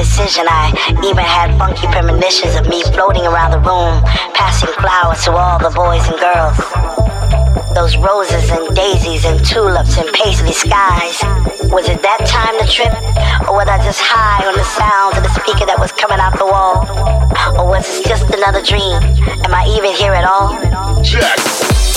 decision. I even had funky premonitions of me floating around the room, passing flowers to all the boys and girls. Those roses and daisies and tulips and paisley skies. Was it that time to trip? Or was I just high on the sounds of the speaker that was coming out the wall? Or was it just another dream? Am I even here at all? Jack.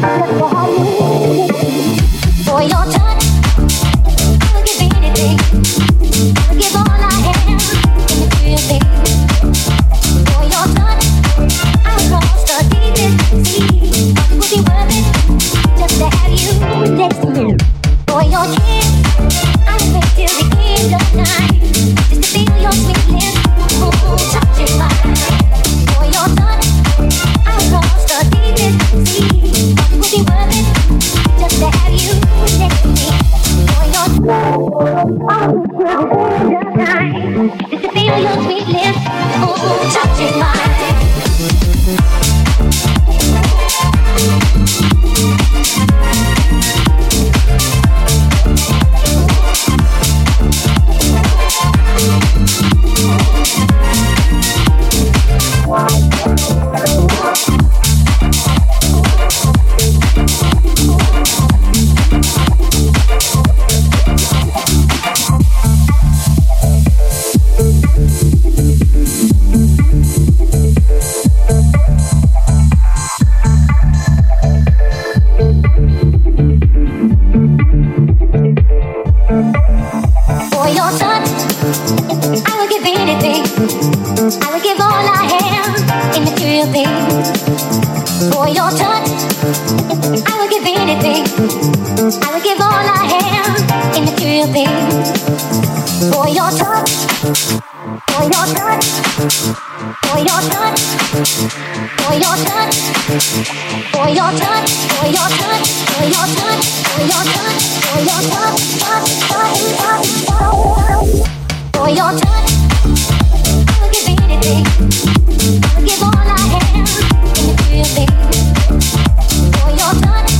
Gracias. for your touch, for your touch, for your touch, for your touch, for your touch, for your touch, for your touch, for your touch, for your touch, touch, touch, touch, touch, for your touch. I'll give anything, I'll give all I am, and you, baby. For your touch.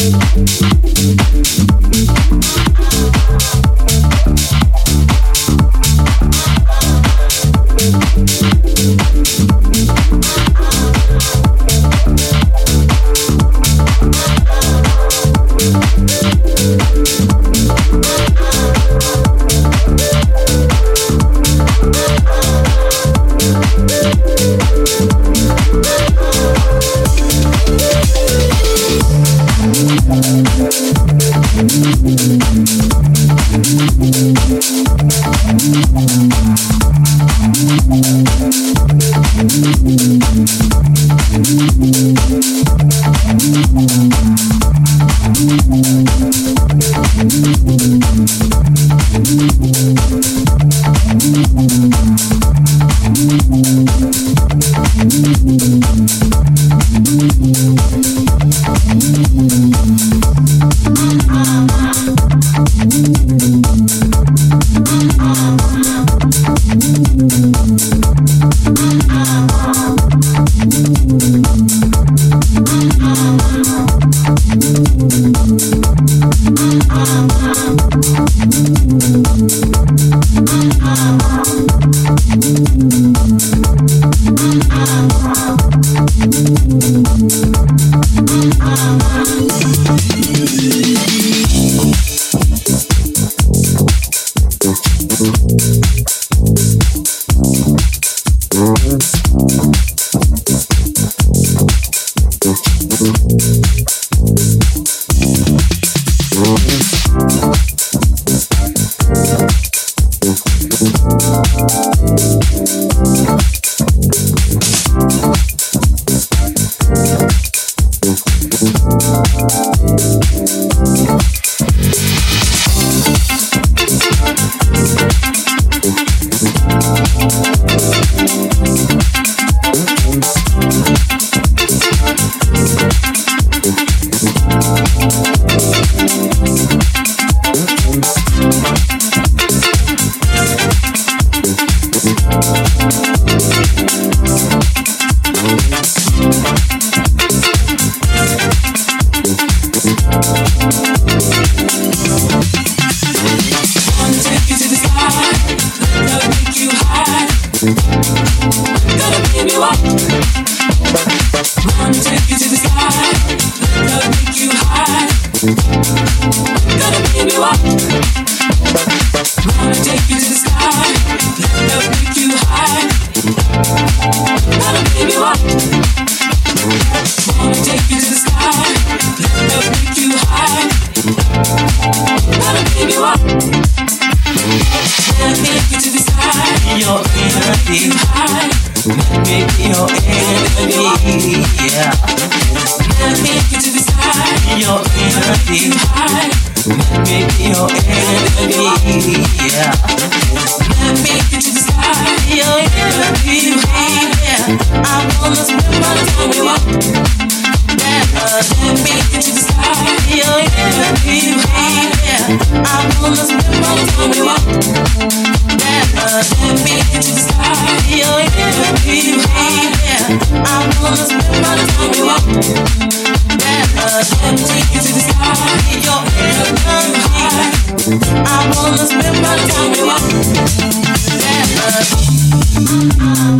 Música I wanna spend my time with you. Yeah.